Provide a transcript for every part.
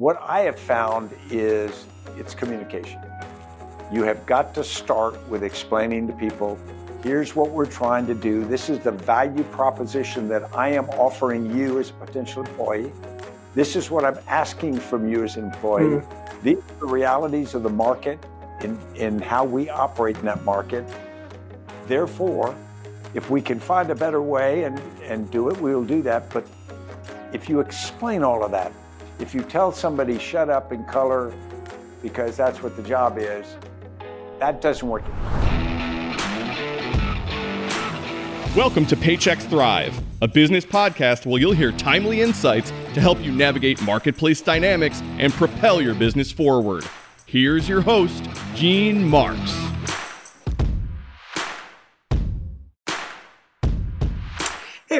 What I have found is it's communication. You have got to start with explaining to people here's what we're trying to do. This is the value proposition that I am offering you as a potential employee. This is what I'm asking from you as an employee. Mm. These are the realities of the market in, in how we operate in that market. Therefore, if we can find a better way and, and do it, we will do that. But if you explain all of that, if you tell somebody shut up in color because that's what the job is, that doesn't work. Welcome to Paychex Thrive, a business podcast where you'll hear timely insights to help you navigate marketplace dynamics and propel your business forward. Here's your host, Gene Marks.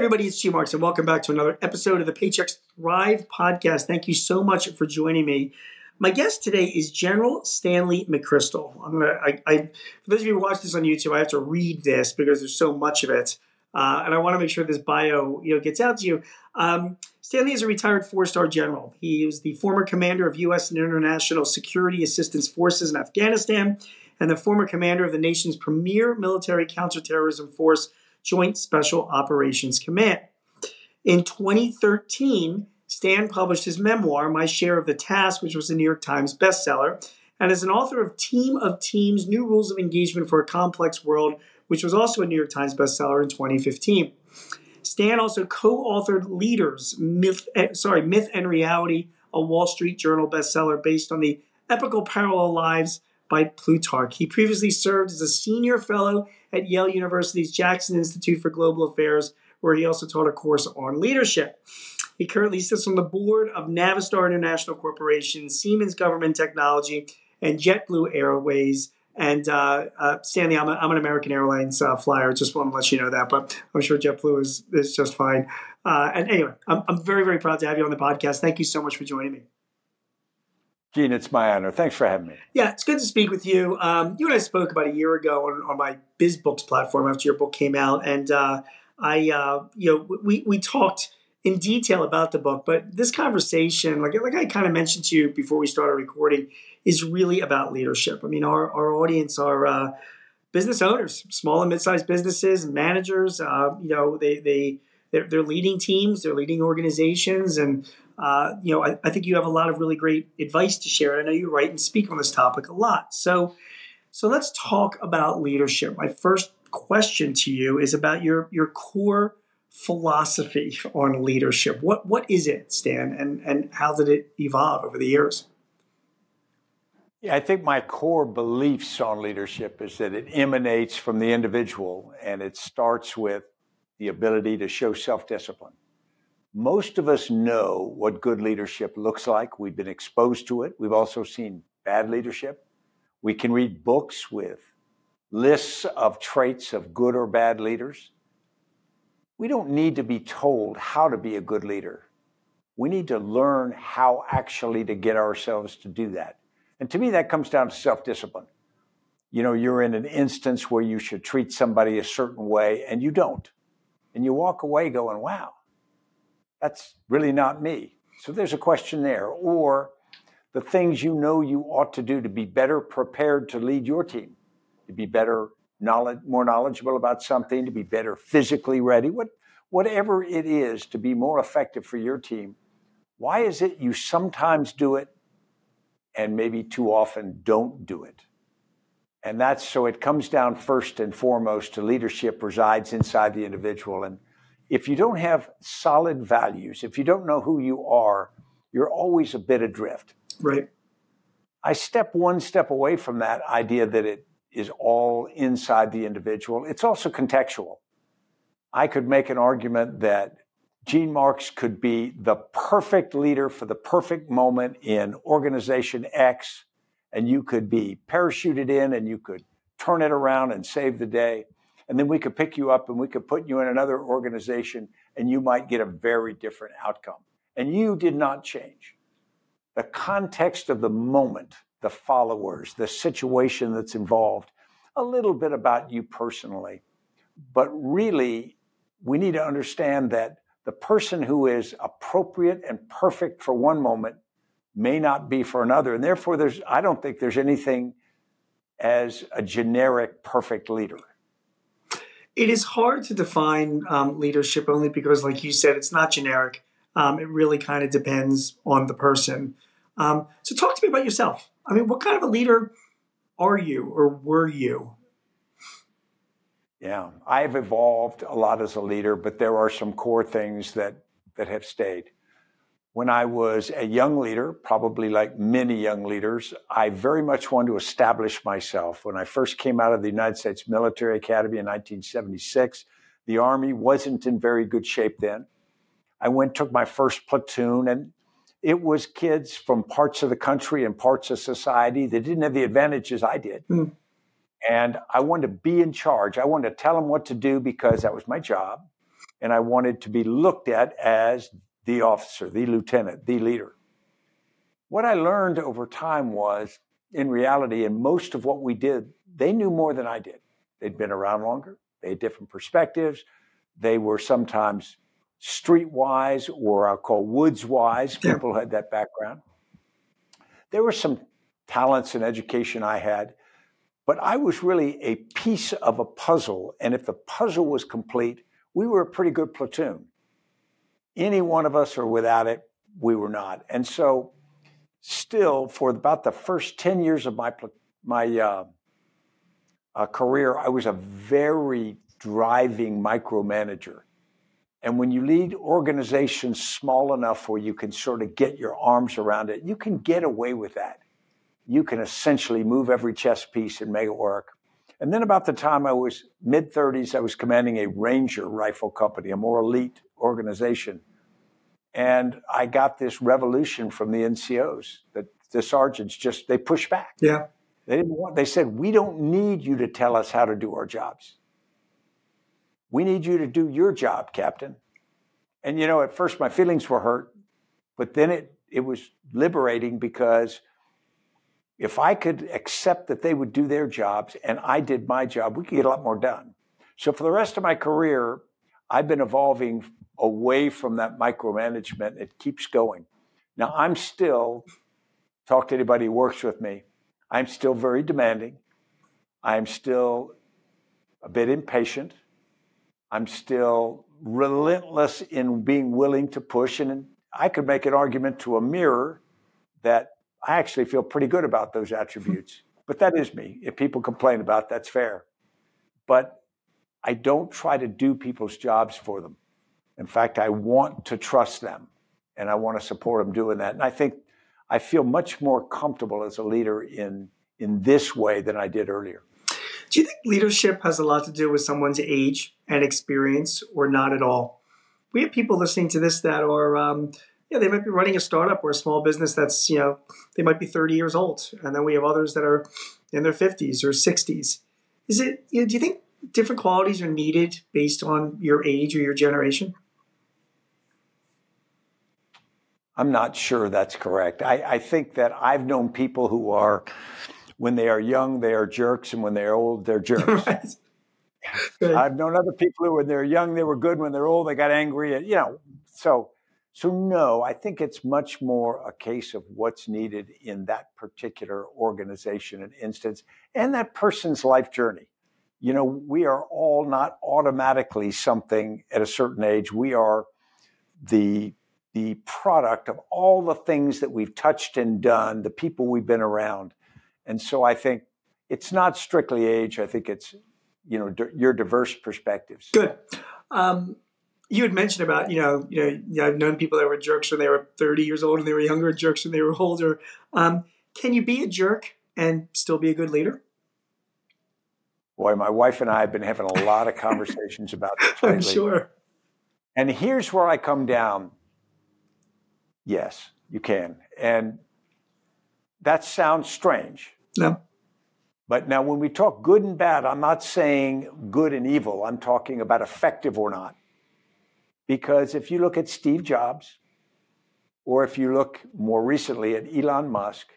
Everybody, it's Gene Marks, and welcome back to another episode of the Paychex Thrive podcast. Thank you so much for joining me. My guest today is General Stanley McChrystal. I'm gonna, I, I, for those of you who watch this on YouTube, I have to read this because there's so much of it, uh, and I want to make sure this bio, you know, gets out to you. Um, Stanley is a retired four-star general. He is the former commander of U.S. and international security assistance forces in Afghanistan, and the former commander of the nation's premier military counterterrorism force, Joint Special Operations Command. In 2013, Stan published his memoir, My Share of the Task, which was a New York Times bestseller, and is an author of Team of Teams New Rules of Engagement for a Complex World, which was also a New York Times bestseller in 2015. Stan also co-authored Leaders, Myth, eh, sorry, Myth and Reality, a Wall Street Journal bestseller based on the epical parallel lives by Plutarch. He previously served as a senior fellow at Yale University's Jackson Institute for Global Affairs, where he also taught a course on leadership. He currently sits on the board of Navistar International Corporation, Siemens Government Technology, and JetBlue Airways. And uh, uh, Stanley, I'm, a, I'm, an American Airlines uh, flyer. Just want to let you know that, but I'm sure JetBlue is, is just fine. Uh, and anyway, I'm, I'm very, very proud to have you on the podcast. Thank you so much for joining me. Gene, it's my honor. Thanks for having me. Yeah, it's good to speak with you. Um, you and I spoke about a year ago on, on my BizBooks platform after your book came out, and uh, I, uh, you know, we we talked in detail about the book, but this conversation, like like I kind of mentioned to you before we started recording, is really about leadership. I mean, our our audience are uh, business owners, small and mid-sized businesses, managers. Uh, you know, they they they're, they're, leading teams, they're leading organizations, and uh, you know, I, I, think you have a lot of really great advice to share. I know you write and speak on this topic a lot. So, so let's talk about leadership. My first question to you is about your your core philosophy on leadership. What what is it, Stan, and and how did it evolve over the years? Yeah, I think my core beliefs on leadership is that it emanates from the individual and it starts with the ability to show self-discipline. Most of us know what good leadership looks like. We've been exposed to it. We've also seen bad leadership. We can read books with lists of traits of good or bad leaders. We don't need to be told how to be a good leader. We need to learn how actually to get ourselves to do that. And to me, that comes down to self discipline. You know, you're in an instance where you should treat somebody a certain way and you don't. And you walk away going, wow, that's really not me. So there's a question there. Or the things you know you ought to do to be better prepared to lead your team, to be better knowledge, more knowledgeable about something, to be better physically ready, what, whatever it is to be more effective for your team. Why is it you sometimes do it and maybe too often don't do it? And that's so it comes down first and foremost to leadership resides inside the individual. And if you don't have solid values, if you don't know who you are, you're always a bit adrift. Right. I step one step away from that idea that it is all inside the individual. It's also contextual. I could make an argument that Gene Marks could be the perfect leader for the perfect moment in organization X, and you could be parachuted in and you could turn it around and save the day. And then we could pick you up and we could put you in another organization and you might get a very different outcome. And you did not change. The context of the moment the followers, the situation that's involved, a little bit about you personally. But really, we need to understand that the person who is appropriate and perfect for one moment may not be for another. And therefore, there's, I don't think there's anything as a generic perfect leader. It is hard to define um, leadership only because, like you said, it's not generic. Um, it really kind of depends on the person. Um, so, talk to me about yourself. I mean, what kind of a leader are you or were you? Yeah, I've evolved a lot as a leader, but there are some core things that that have stayed. When I was a young leader, probably like many young leaders, I very much wanted to establish myself. When I first came out of the United States Military Academy in 1976, the Army wasn't in very good shape then. I went, took my first platoon, and it was kids from parts of the country and parts of society that didn't have the advantages I did. Mm. And I wanted to be in charge. I wanted to tell them what to do because that was my job. And I wanted to be looked at as the officer, the lieutenant, the leader. What I learned over time was, in reality, in most of what we did, they knew more than I did. They'd been around longer, they had different perspectives, they were sometimes streetwise or I'll call woods wise. People had that background. There were some talents and education I had, but I was really a piece of a puzzle. And if the puzzle was complete, we were a pretty good platoon. Any one of us or without it, we were not. And so, still, for about the first 10 years of my, my uh, uh, career, I was a very driving micromanager. And when you lead organizations small enough where you can sort of get your arms around it, you can get away with that. You can essentially move every chess piece and make it work. And then about the time I was mid 30s, I was commanding a Ranger rifle company, a more elite organization. And I got this revolution from the NCOs that the sergeants just they pushed back. Yeah. They didn't want they said, "We don't need you to tell us how to do our jobs. We need you to do your job, Captain. And you know, at first my feelings were hurt, but then it, it was liberating because if I could accept that they would do their jobs and I did my job, we could get a lot more done. So for the rest of my career, I've been evolving away from that micromanagement. It keeps going. Now I'm still, talk to anybody who works with me, I'm still very demanding. I'm still a bit impatient. I'm still relentless in being willing to push. And I could make an argument to a mirror that I actually feel pretty good about those attributes. But that is me. If people complain about that's fair. But I don't try to do people's jobs for them. In fact, I want to trust them and I want to support them doing that. And I think I feel much more comfortable as a leader in in this way than I did earlier. Do you think leadership has a lot to do with someone's age and experience, or not at all? We have people listening to this that are, um, yeah, they might be running a startup or a small business that's, you know, they might be 30 years old, and then we have others that are in their 50s or 60s. Is it? You know, do you think different qualities are needed based on your age or your generation? I'm not sure that's correct. I, I think that I've known people who are when they are young, they are jerks, and when they're old, they're jerks. right. I've known other people who, when they're young, they were good. When they're old, they got angry. And, you know, so so no, I think it's much more a case of what's needed in that particular organization and instance, and that person's life journey. You know, we are all not automatically something at a certain age. We are the the product of all the things that we've touched and done, the people we've been around. And so I think it's not strictly age. I think it's you know d- your diverse perspectives. Good. Um, you had mentioned about you know you know I've known people that were jerks when they were 30 years old and they were younger, jerks when they were older. Um, can you be a jerk and still be a good leader? Boy, my wife and I have been having a lot of conversations about this. I'm sure. And here's where I come down. Yes, you can. And that sounds strange. No. But now, when we talk good and bad, I'm not saying good and evil. I'm talking about effective or not. Because if you look at Steve Jobs, or if you look more recently at Elon Musk,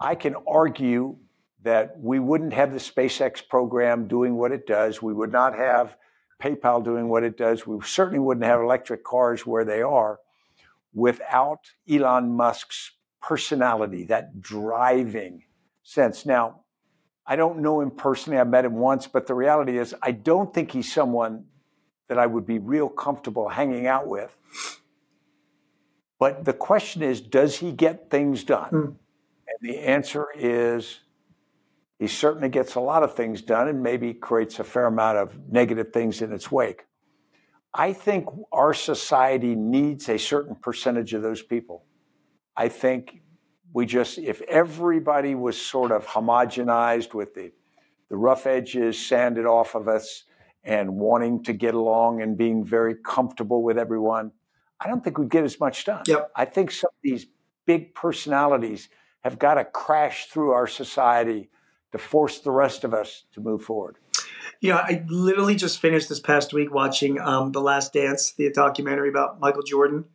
I can argue that we wouldn't have the SpaceX program doing what it does. We would not have PayPal doing what it does. We certainly wouldn't have electric cars where they are without Elon Musk's personality, that driving sense. Now, I don't know him personally. I met him once, but the reality is, I don't think he's someone that I would be real comfortable hanging out with. But the question is, does he get things done? Mm. And the answer is, he certainly gets a lot of things done and maybe creates a fair amount of negative things in its wake. I think our society needs a certain percentage of those people. I think we just, if everybody was sort of homogenized with the, the rough edges sanded off of us and wanting to get along and being very comfortable with everyone, I don't think we'd get as much done. Yep. I think some of these big personalities have got to crash through our society to force the rest of us to move forward. Yeah, I literally just finished this past week watching um, The Last Dance, the documentary about Michael Jordan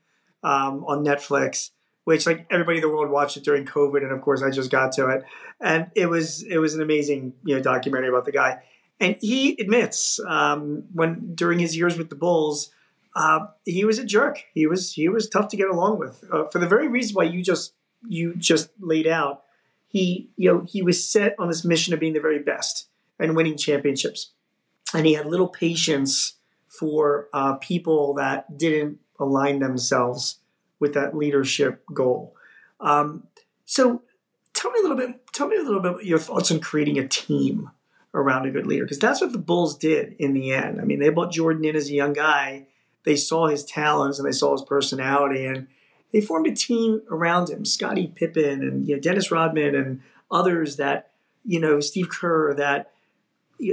um, on Netflix, which like everybody in the world watched it during COVID, and of course I just got to it, and it was it was an amazing you know documentary about the guy, and he admits um, when during his years with the Bulls. Uh, he was a jerk. He was he was tough to get along with uh, for the very reason why you just you just laid out. He you know he was set on this mission of being the very best and winning championships. And he had little patience for uh, people that didn't align themselves with that leadership goal. Um, so, tell me a little bit. Tell me a little bit your thoughts on creating a team around a good leader, because that's what the Bulls did in the end. I mean, they brought Jordan in as a young guy. They saw his talents and they saw his personality, and they formed a team around him. Scottie Pippen and you know, Dennis Rodman and others that you know Steve Kerr that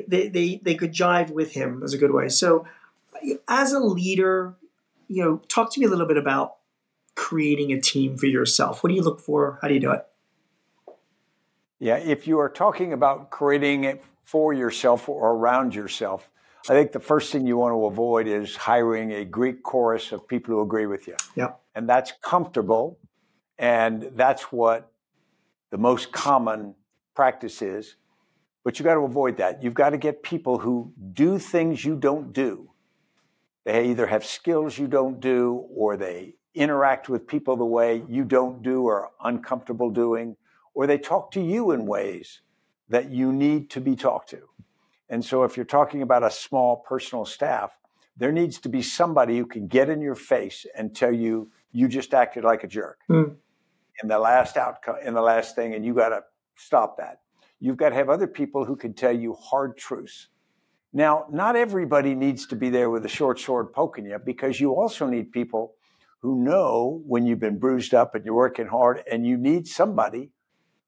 they, they, they could jive with him as a good way. So, as a leader, you know, talk to me a little bit about creating a team for yourself. What do you look for? How do you do it? Yeah, if you are talking about creating it for yourself or around yourself, I think the first thing you want to avoid is hiring a Greek chorus of people who agree with you. Yeah. And that's comfortable. And that's what the most common practice is. But you got to avoid that. You've got to get people who do things you don't do. They either have skills you don't do or they interact with people the way you don't do or are uncomfortable doing, or they talk to you in ways that you need to be talked to. And so if you're talking about a small personal staff, there needs to be somebody who can get in your face and tell you you just acted like a jerk mm. in the last outcome in the last thing and you got to stop that You've got to have other people who can tell you hard truths. Now, not everybody needs to be there with a short sword poking you because you also need people who know when you've been bruised up and you're working hard and you need somebody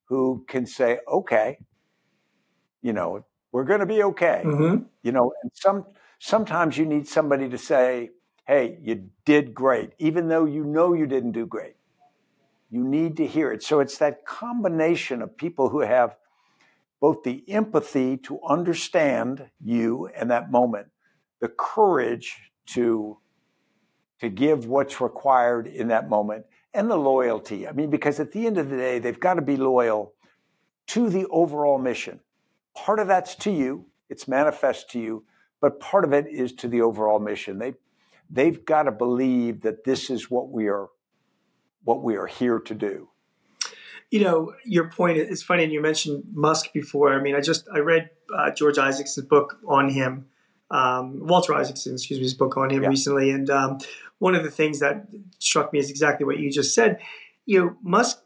who can say, okay, you know, we're going to be okay. Mm-hmm. You know, and some sometimes you need somebody to say, hey, you did great, even though you know you didn't do great. You need to hear it. So it's that combination of people who have both the empathy to understand you and that moment, the courage to, to give what's required in that moment, and the loyalty. I mean, because at the end of the day, they've got to be loyal to the overall mission. Part of that's to you, it's manifest to you, but part of it is to the overall mission. They, they've got to believe that this is what we are, what we are here to do you know, your point is funny, and you mentioned Musk before. I mean, I just I read uh, George Isaacson's book on him, um, Walter Isaacson, excuse me, his book on him yeah. recently, and um, one of the things that struck me is exactly what you just said. You know, Musk.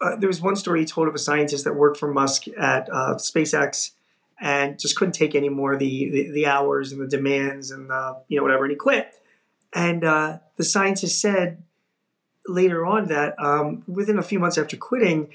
Uh, there was one story he told of a scientist that worked for Musk at uh, SpaceX and just couldn't take any more the, the, the hours and the demands and the, you know whatever, and he quit. And uh, the scientist said, later on that um, within a few months after quitting,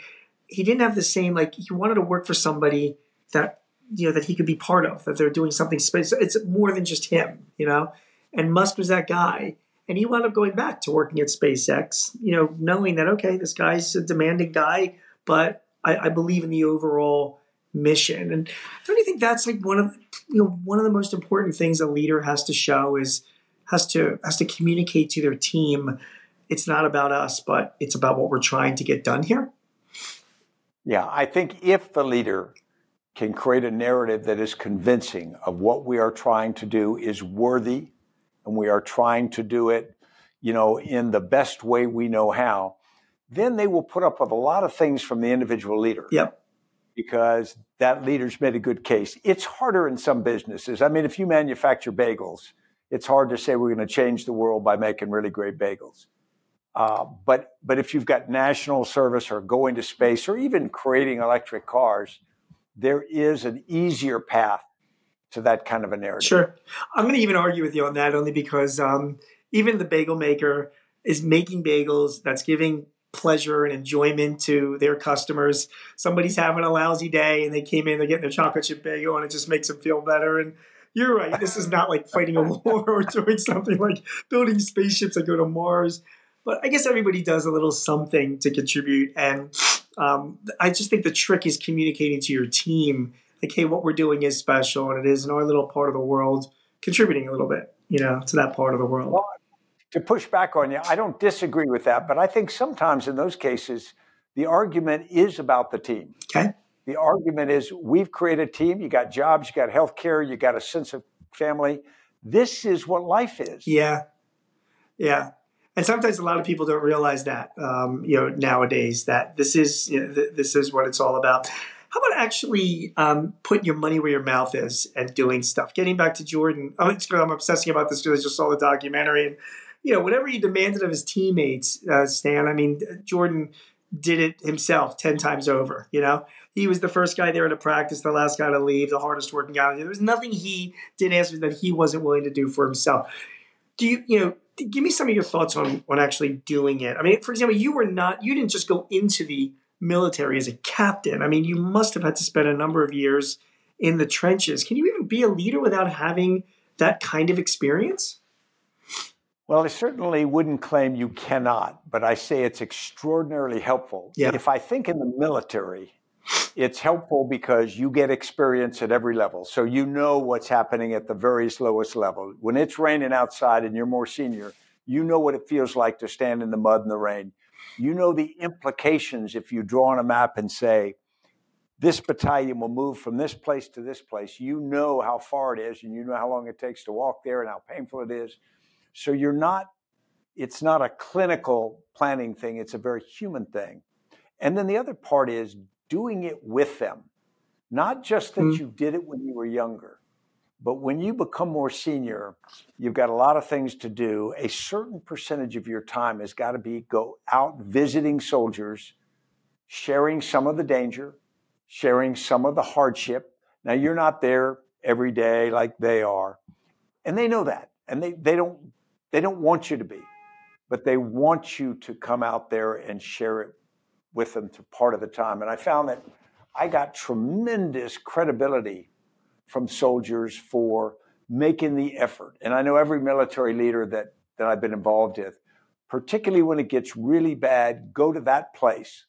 he didn't have the same like he wanted to work for somebody that you know that he could be part of that they're doing something special. It's more than just him, you know. And Musk was that guy, and he wound up going back to working at SpaceX. You know, knowing that okay, this guy's a demanding guy, but I, I believe in the overall mission. And don't you think that's like one of you know one of the most important things a leader has to show is has to has to communicate to their team it's not about us, but it's about what we're trying to get done here? Yeah, I think if the leader can create a narrative that is convincing of what we are trying to do is worthy and we are trying to do it, you know, in the best way we know how, then they will put up with a lot of things from the individual leader. Yep. Because that leader's made a good case. It's harder in some businesses. I mean, if you manufacture bagels, it's hard to say we're going to change the world by making really great bagels. Uh, but but if you've got national service or going to space or even creating electric cars, there is an easier path to that kind of a narrative. Sure, I'm going to even argue with you on that only because um, even the bagel maker is making bagels that's giving pleasure and enjoyment to their customers. Somebody's having a lousy day and they came in, they're getting their chocolate chip bagel, and it just makes them feel better. And you're right. This is not like fighting a war or doing something like building spaceships that go to Mars. But I guess everybody does a little something to contribute. And um, I just think the trick is communicating to your team, like, hey, what we're doing is special and it is in our little part of the world, contributing a little bit, you know, to that part of the world. Well, to push back on you, I don't disagree with that, but I think sometimes in those cases, the argument is about the team. Okay. The argument is we've created a team, you got jobs, you got health care, you got a sense of family. This is what life is. Yeah. Yeah. And sometimes a lot of people don't realize that, um, you know, nowadays that this is you know, th- this is what it's all about. How about actually um, putting your money where your mouth is and doing stuff? Getting back to Jordan, I'm, obsessing about this because I just saw the documentary, and you know, whatever he demanded of his teammates, uh, Stan. I mean, Jordan did it himself ten times over. You know, he was the first guy there to practice, the last guy to leave, the hardest working guy. There was nothing he didn't ask that he wasn't willing to do for himself. Do you, you know, give me some of your thoughts on on actually doing it? I mean, for example, you were not, you didn't just go into the military as a captain. I mean, you must have had to spend a number of years in the trenches. Can you even be a leader without having that kind of experience? Well, I certainly wouldn't claim you cannot, but I say it's extraordinarily helpful. Yeah. If I think in the military, it's helpful because you get experience at every level. So you know what's happening at the very lowest level. When it's raining outside and you're more senior, you know what it feels like to stand in the mud and the rain. You know the implications if you draw on a map and say, this battalion will move from this place to this place. You know how far it is and you know how long it takes to walk there and how painful it is. So you're not, it's not a clinical planning thing, it's a very human thing. And then the other part is doing it with them. Not just that mm. you did it when you were younger, but when you become more senior, you've got a lot of things to do. A certain percentage of your time has got to be go out visiting soldiers, sharing some of the danger, sharing some of the hardship. Now you're not there every day like they are. And they know that. And they, they don't they don't want you to be, but they want you to come out there and share it with them to part of the time. And I found that I got tremendous credibility from soldiers for making the effort. And I know every military leader that, that I've been involved with, particularly when it gets really bad, go to that place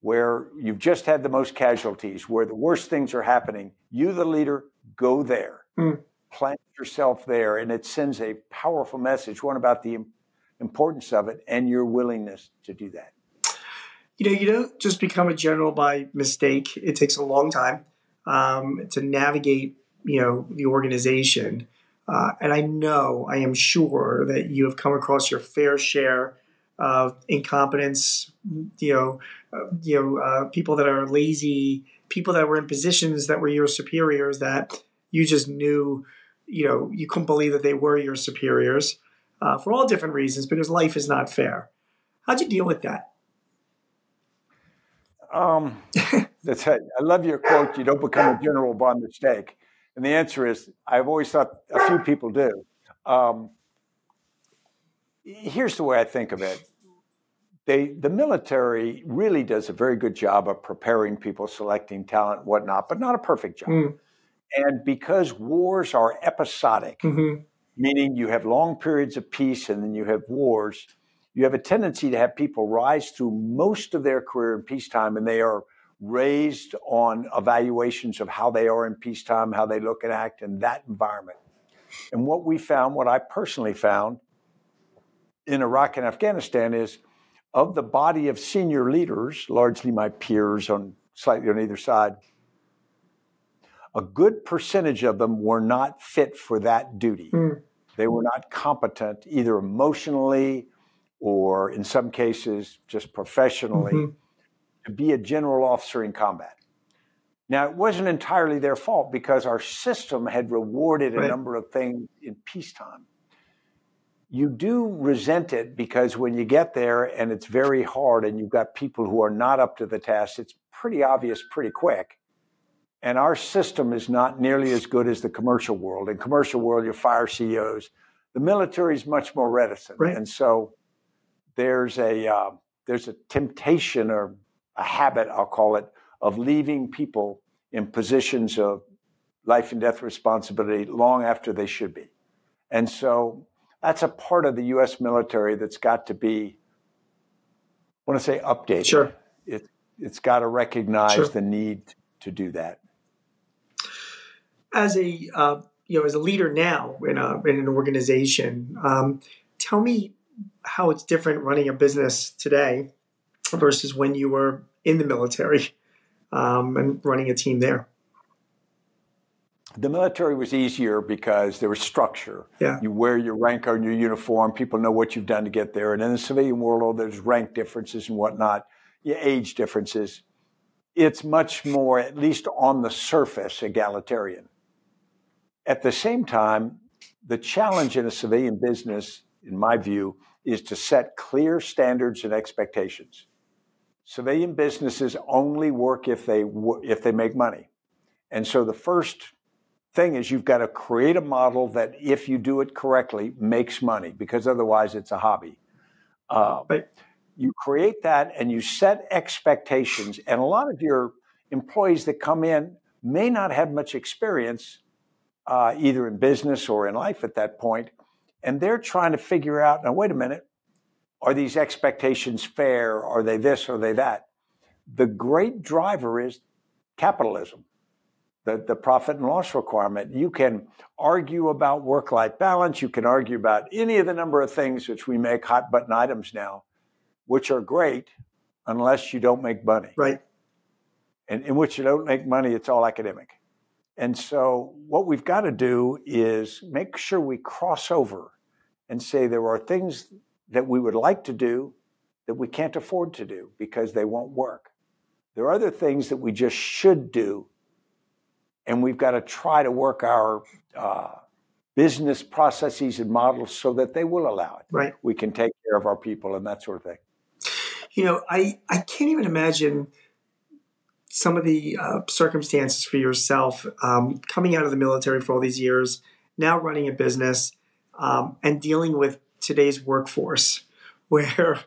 where you've just had the most casualties, where the worst things are happening. You, the leader, go there. Mm plant yourself there, and it sends a powerful message. One about the importance of it and your willingness to do that. You know, you don't just become a general by mistake. It takes a long time um, to navigate, you know, the organization. Uh, and I know, I am sure that you have come across your fair share of incompetence. You know, uh, you know, uh, people that are lazy, people that were in positions that were your superiors that you just knew you know, you couldn't believe that they were your superiors uh, for all different reasons because life is not fair. How'd you deal with that? Um, that's it. I love your quote. You don't become a general by mistake. And the answer is, I've always thought a few people do. Um, here's the way I think of it. They, the military really does a very good job of preparing people, selecting talent, whatnot, but not a perfect job. Mm. And because wars are episodic, mm-hmm. meaning you have long periods of peace and then you have wars, you have a tendency to have people rise through most of their career in peacetime and they are raised on evaluations of how they are in peacetime, how they look and act in that environment. And what we found, what I personally found in Iraq and Afghanistan is of the body of senior leaders, largely my peers on slightly on either side, a good percentage of them were not fit for that duty. Mm. They were not competent either emotionally or in some cases, just professionally, mm-hmm. To be a general officer in combat. Now, it wasn't entirely their fault because our system had rewarded right. a number of things in peacetime. You do resent it because when you get there and it's very hard and you've got people who are not up to the task, it's pretty obvious pretty quick. And our system is not nearly as good as the commercial world. In commercial world, you fire CEOs. The military is much more reticent, right. and so there's a uh, there's a temptation or a habit, I'll call it, of leaving people in positions of life and death responsibility long after they should be. And so that's a part of the U.S. military that's got to be, I want to say, updated. Sure. It, it's got to recognize sure. the need to do that. As a uh, you know, as a leader now in a in an organization, um, tell me how it's different running a business today versus when you were in the military um, and running a team there? The military was easier because there was structure. Yeah. You wear your rank on your uniform. People know what you've done to get there. And in the civilian world, there's rank differences and whatnot, your age differences. It's much more, at least on the surface, egalitarian. At the same time, the challenge in a civilian business, in my view, is to set clear standards and expectations. Civilian businesses only work if they if they make money. And so the first thing is you've got to create a model that if you do it correctly makes money because otherwise it's a hobby. Uh, but you create that and you set expectations and a lot of your employees that come in may not have much experience uh, either in business or in life at that point and they're trying to figure out now wait a minute are these expectations fair? Are they this? Are they that? The great driver is capitalism, the, the profit and loss requirement. You can argue about work life balance. You can argue about any of the number of things which we make hot button items now, which are great unless you don't make money. Right. And in which you don't make money, it's all academic. And so, what we've got to do is make sure we cross over and say there are things that we would like to do that we can't afford to do because they won't work. There are other things that we just should do, and we've got to try to work our uh, business processes and models so that they will allow it. Right. We can take care of our people and that sort of thing. You know, I, I can't even imagine some of the uh, circumstances for yourself um, coming out of the military for all these years, now running a business, um, and dealing with today's workforce where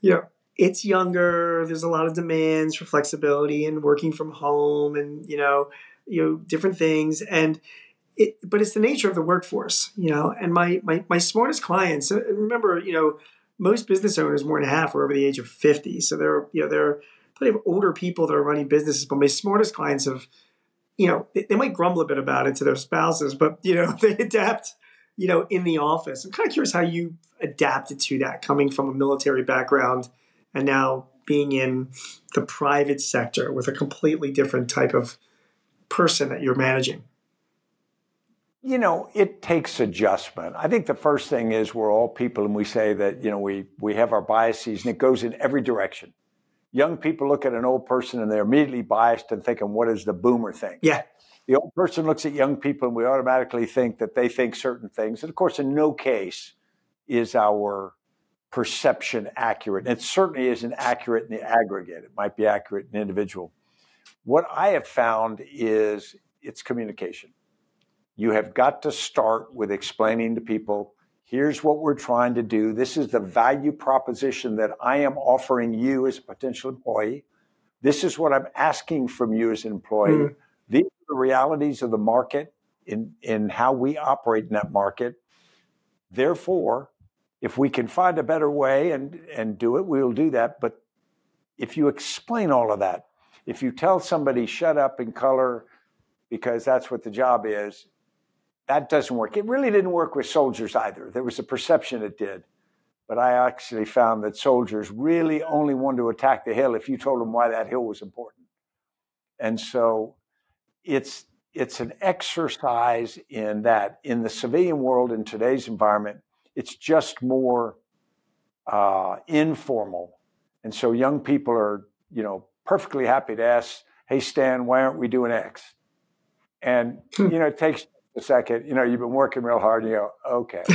you know it's younger there's a lot of demands for flexibility and working from home and you know you know different things. And it, but it's the nature of the workforce you know and my my, my smartest clients uh, remember you know most business owners more than half are over the age of 50 so there are you know there are plenty of older people that are running businesses but my smartest clients have you know they, they might grumble a bit about it to their spouses but you know they adapt you know, in the office. I'm kind of curious how you adapted to that, coming from a military background and now being in the private sector with a completely different type of person that you're managing. You know, it takes adjustment. I think the first thing is we're all people and we say that, you know, we, we have our biases and it goes in every direction. Young people look at an old person and they're immediately biased and thinking, what is the boomer thing? Yeah the old person looks at young people and we automatically think that they think certain things. And of course, in no case is our perception accurate. And it certainly isn't accurate in the aggregate. It might be accurate in the individual. What I have found is it's communication. You have got to start with explaining to people here's what we're trying to do. This is the value proposition that I am offering you as a potential employee. This is what I'm asking from you as an employee. Mm. These the realities of the market in, in how we operate in that market. Therefore, if we can find a better way and, and do it, we'll do that. But if you explain all of that, if you tell somebody shut up in color because that's what the job is, that doesn't work. It really didn't work with soldiers either. There was a perception it did. But I actually found that soldiers really only wanted to attack the hill if you told them why that hill was important. And so it's it's an exercise in that in the civilian world in today's environment it's just more uh, informal. And so young people are, you know, perfectly happy to ask, hey, Stan, why aren't we doing X? And, Hmm. you know, it takes a second. You know, you've been working real hard and you go, okay.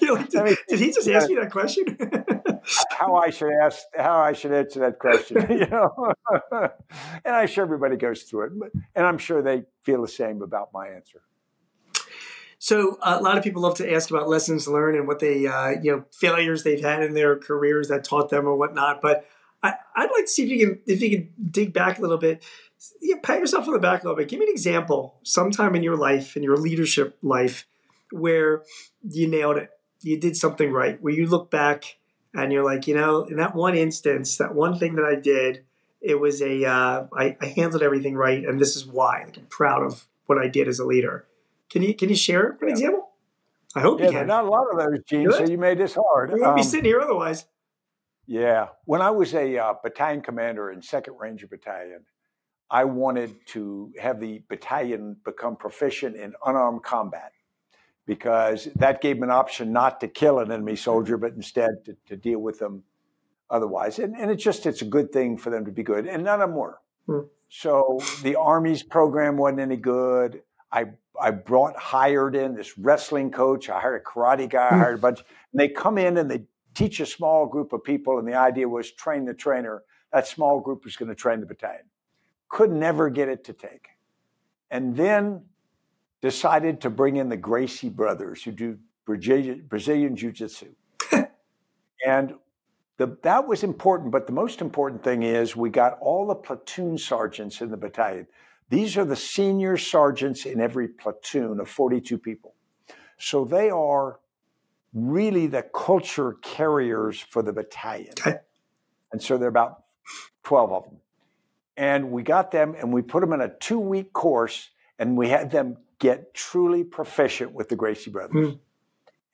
You're like, I mean, did, did he just ask me that question? how I should ask, how I should answer that question, you know. and I'm sure everybody goes through it, but, and I'm sure they feel the same about my answer. So a lot of people love to ask about lessons learned and what they, uh, you know, failures they've had in their careers that taught them or whatnot. But I, would like to see if you can, if you can dig back a little bit, pat yourself on the back a little bit. Give me an example, sometime in your life, in your leadership life, where you nailed it. You did something right. Where you look back and you're like, you know, in that one instance, that one thing that I did, it was a, uh, I, I handled everything right, and this is why. Like, I'm proud of what I did as a leader. Can you can you share an example? I hope Yeah, you can. not a lot of those, Gene, so you made this hard. We wouldn't be Um, sitting here otherwise. Yeah. When I was a uh, battalion commander in 2nd Ranger Battalion, I wanted to have the battalion become proficient in unarmed combat because that gave them an option not to kill an enemy soldier, but instead to, to deal with them otherwise. And, and it's just, it's a good thing for them to be good. And none of them were. Hmm. So the Army's program wasn't any good. I, I brought, hired in this wrestling coach. I hired a karate guy. I Hmm. hired a bunch. And they come in and they teach a small group of people, and the idea was train the trainer. That small group was going to train the battalion. Could never get it to take. And then decided to bring in the Gracie brothers who do Brazilian, Brazilian Jiu Jitsu. and the, that was important, but the most important thing is we got all the platoon sergeants in the battalion. These are the senior sergeants in every platoon of 42 people. So they are really the culture carriers for the battalion. Okay. And so there are about 12 of them. And we got them and we put them in a two week course and we had them get truly proficient with the Gracie brothers. Hmm.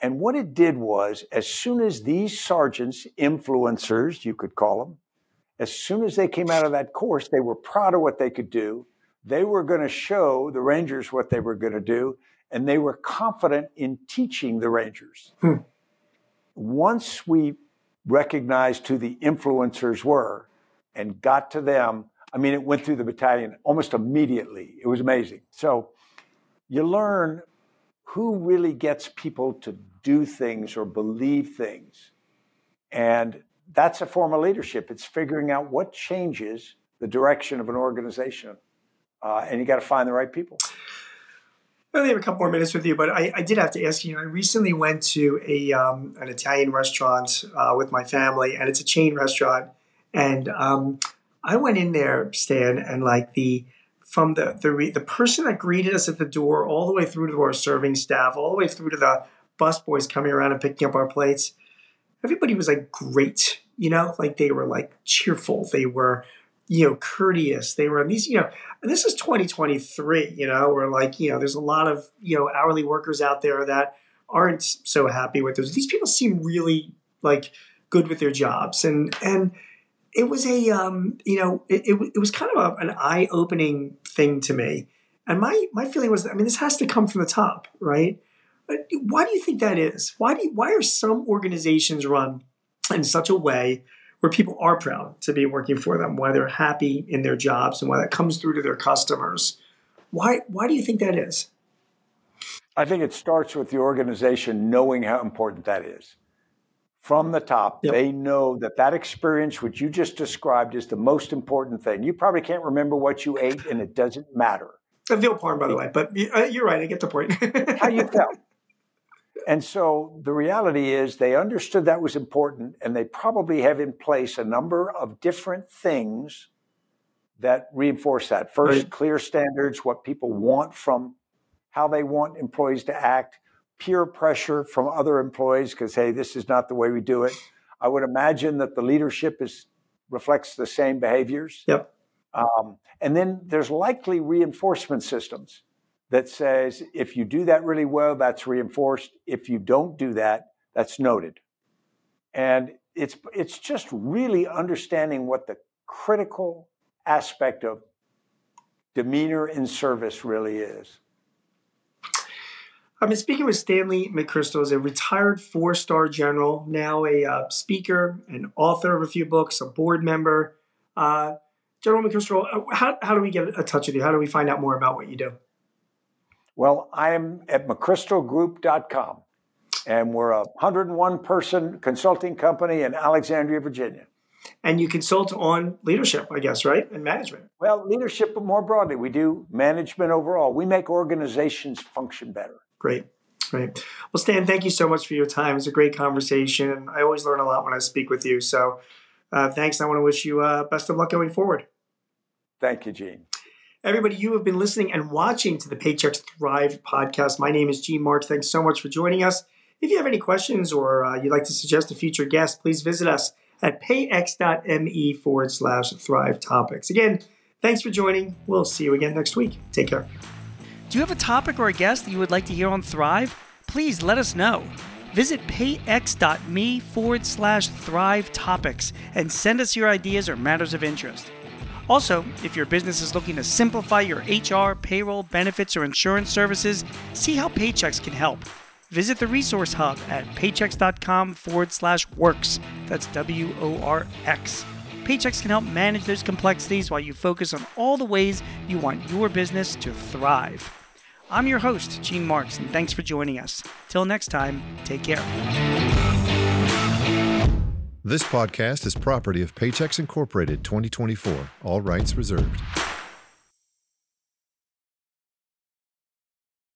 And what it did was, as soon as these sergeants, influencers, you could call them, as soon as they came out of that course, they were proud of what they could do. They were going to show the Rangers what they were going to do, and they were confident in teaching the Rangers. Hmm. Once we recognized who the influencers were and got to them, I mean, it went through the battalion almost immediately. It was amazing. So you learn who really gets people to do things or believe things. And that's a form of leadership. It's figuring out what changes the direction of an organization. Uh, and you got to find the right people. I only have a couple more minutes with you, but I, I did have to ask you. I recently went to a um, an Italian restaurant uh, with my family, and it's a chain restaurant. And um, I went in there, Stan, and like the from the the re- the person that greeted us at the door, all the way through to our serving staff, all the way through to the bus boys coming around and picking up our plates. Everybody was like great, you know, like they were like cheerful. They were, you know, courteous. They were these, you know, this is 2023, you know, where like, you know, there's a lot of, you know, hourly workers out there that aren't so happy with those. These people seem really like good with their jobs. And, and it was a, um, you know, it, it, it was kind of a, an eye opening thing to me. And my, my feeling was, I mean, this has to come from the top, right? But why do you think that is? Why do you, why are some organizations run in such a way where people are proud to be working for them, why they're happy in their jobs, and why that comes through to their customers? Why why do you think that is? I think it starts with the organization knowing how important that is. From the top, Yep. they know that that experience, which you just described, is the most important thing. You probably can't remember what you ate, and it doesn't matter A veal parm, by the way, but uh, you're right. I get the point. how you felt. And so the reality is they understood that was important, and they probably have in place a number of different things that reinforce that. First, Right. clear standards, what people want from how they want employees to act, peer pressure from other employees because hey, this is not the way we do it. I would imagine that the leadership is reflects the same behaviors. Yep. Um, and then there's likely reinforcement systems that says if you do that really well, that's reinforced. If you don't do that, that's noted. And it's it's just really understanding what the critical aspect of demeanor in service really is. I've been speaking with Stanley McChrystal, a retired four star general, now a uh, speaker, an author of a few books, a board member. Uh, general McChrystal, uh, how, how do we get in touch with you? How do we find out more about what you do? Well, I am at mcchrystalgroup.com, and we're a 101 person consulting company in Alexandria, Virginia. And you consult on leadership, I guess, right? And management. Well, leadership but more broadly. We do management overall. We make organizations function better. Great. Great. Well, Stan, thank you so much for your time. It's a great conversation. I always learn a lot when I speak with you. So uh, thanks. I want to wish you uh, best of luck going forward. Thank you, Gene. Everybody, you have been listening and watching to the Paychex Thrive podcast. My name is Gene Marks. Thanks so much for joining us. If you have any questions or uh, you'd like to suggest a future guest, please visit us at payx.me forward slash thrive topics. Again, thanks for joining. We'll see you again next week. Take care. Do you have a topic or a guest that you would like to hear on Thrive? Please let us know. Visit payx.me forward slash thrive topics and send us your ideas or matters of interest. Also, if your business is looking to simplify your HR, payroll, benefits, or insurance services, see how Paychex can help. Visit the resource hub at paychex.com forward slash works. That's W O R X. Paychex can help manage those complexities while you focus on all the ways you want your business to thrive. I'm your host, Gene Marks, and thanks for joining us. Till next time, take care. This podcast is property of Paychex Incorporated 2024, all rights reserved.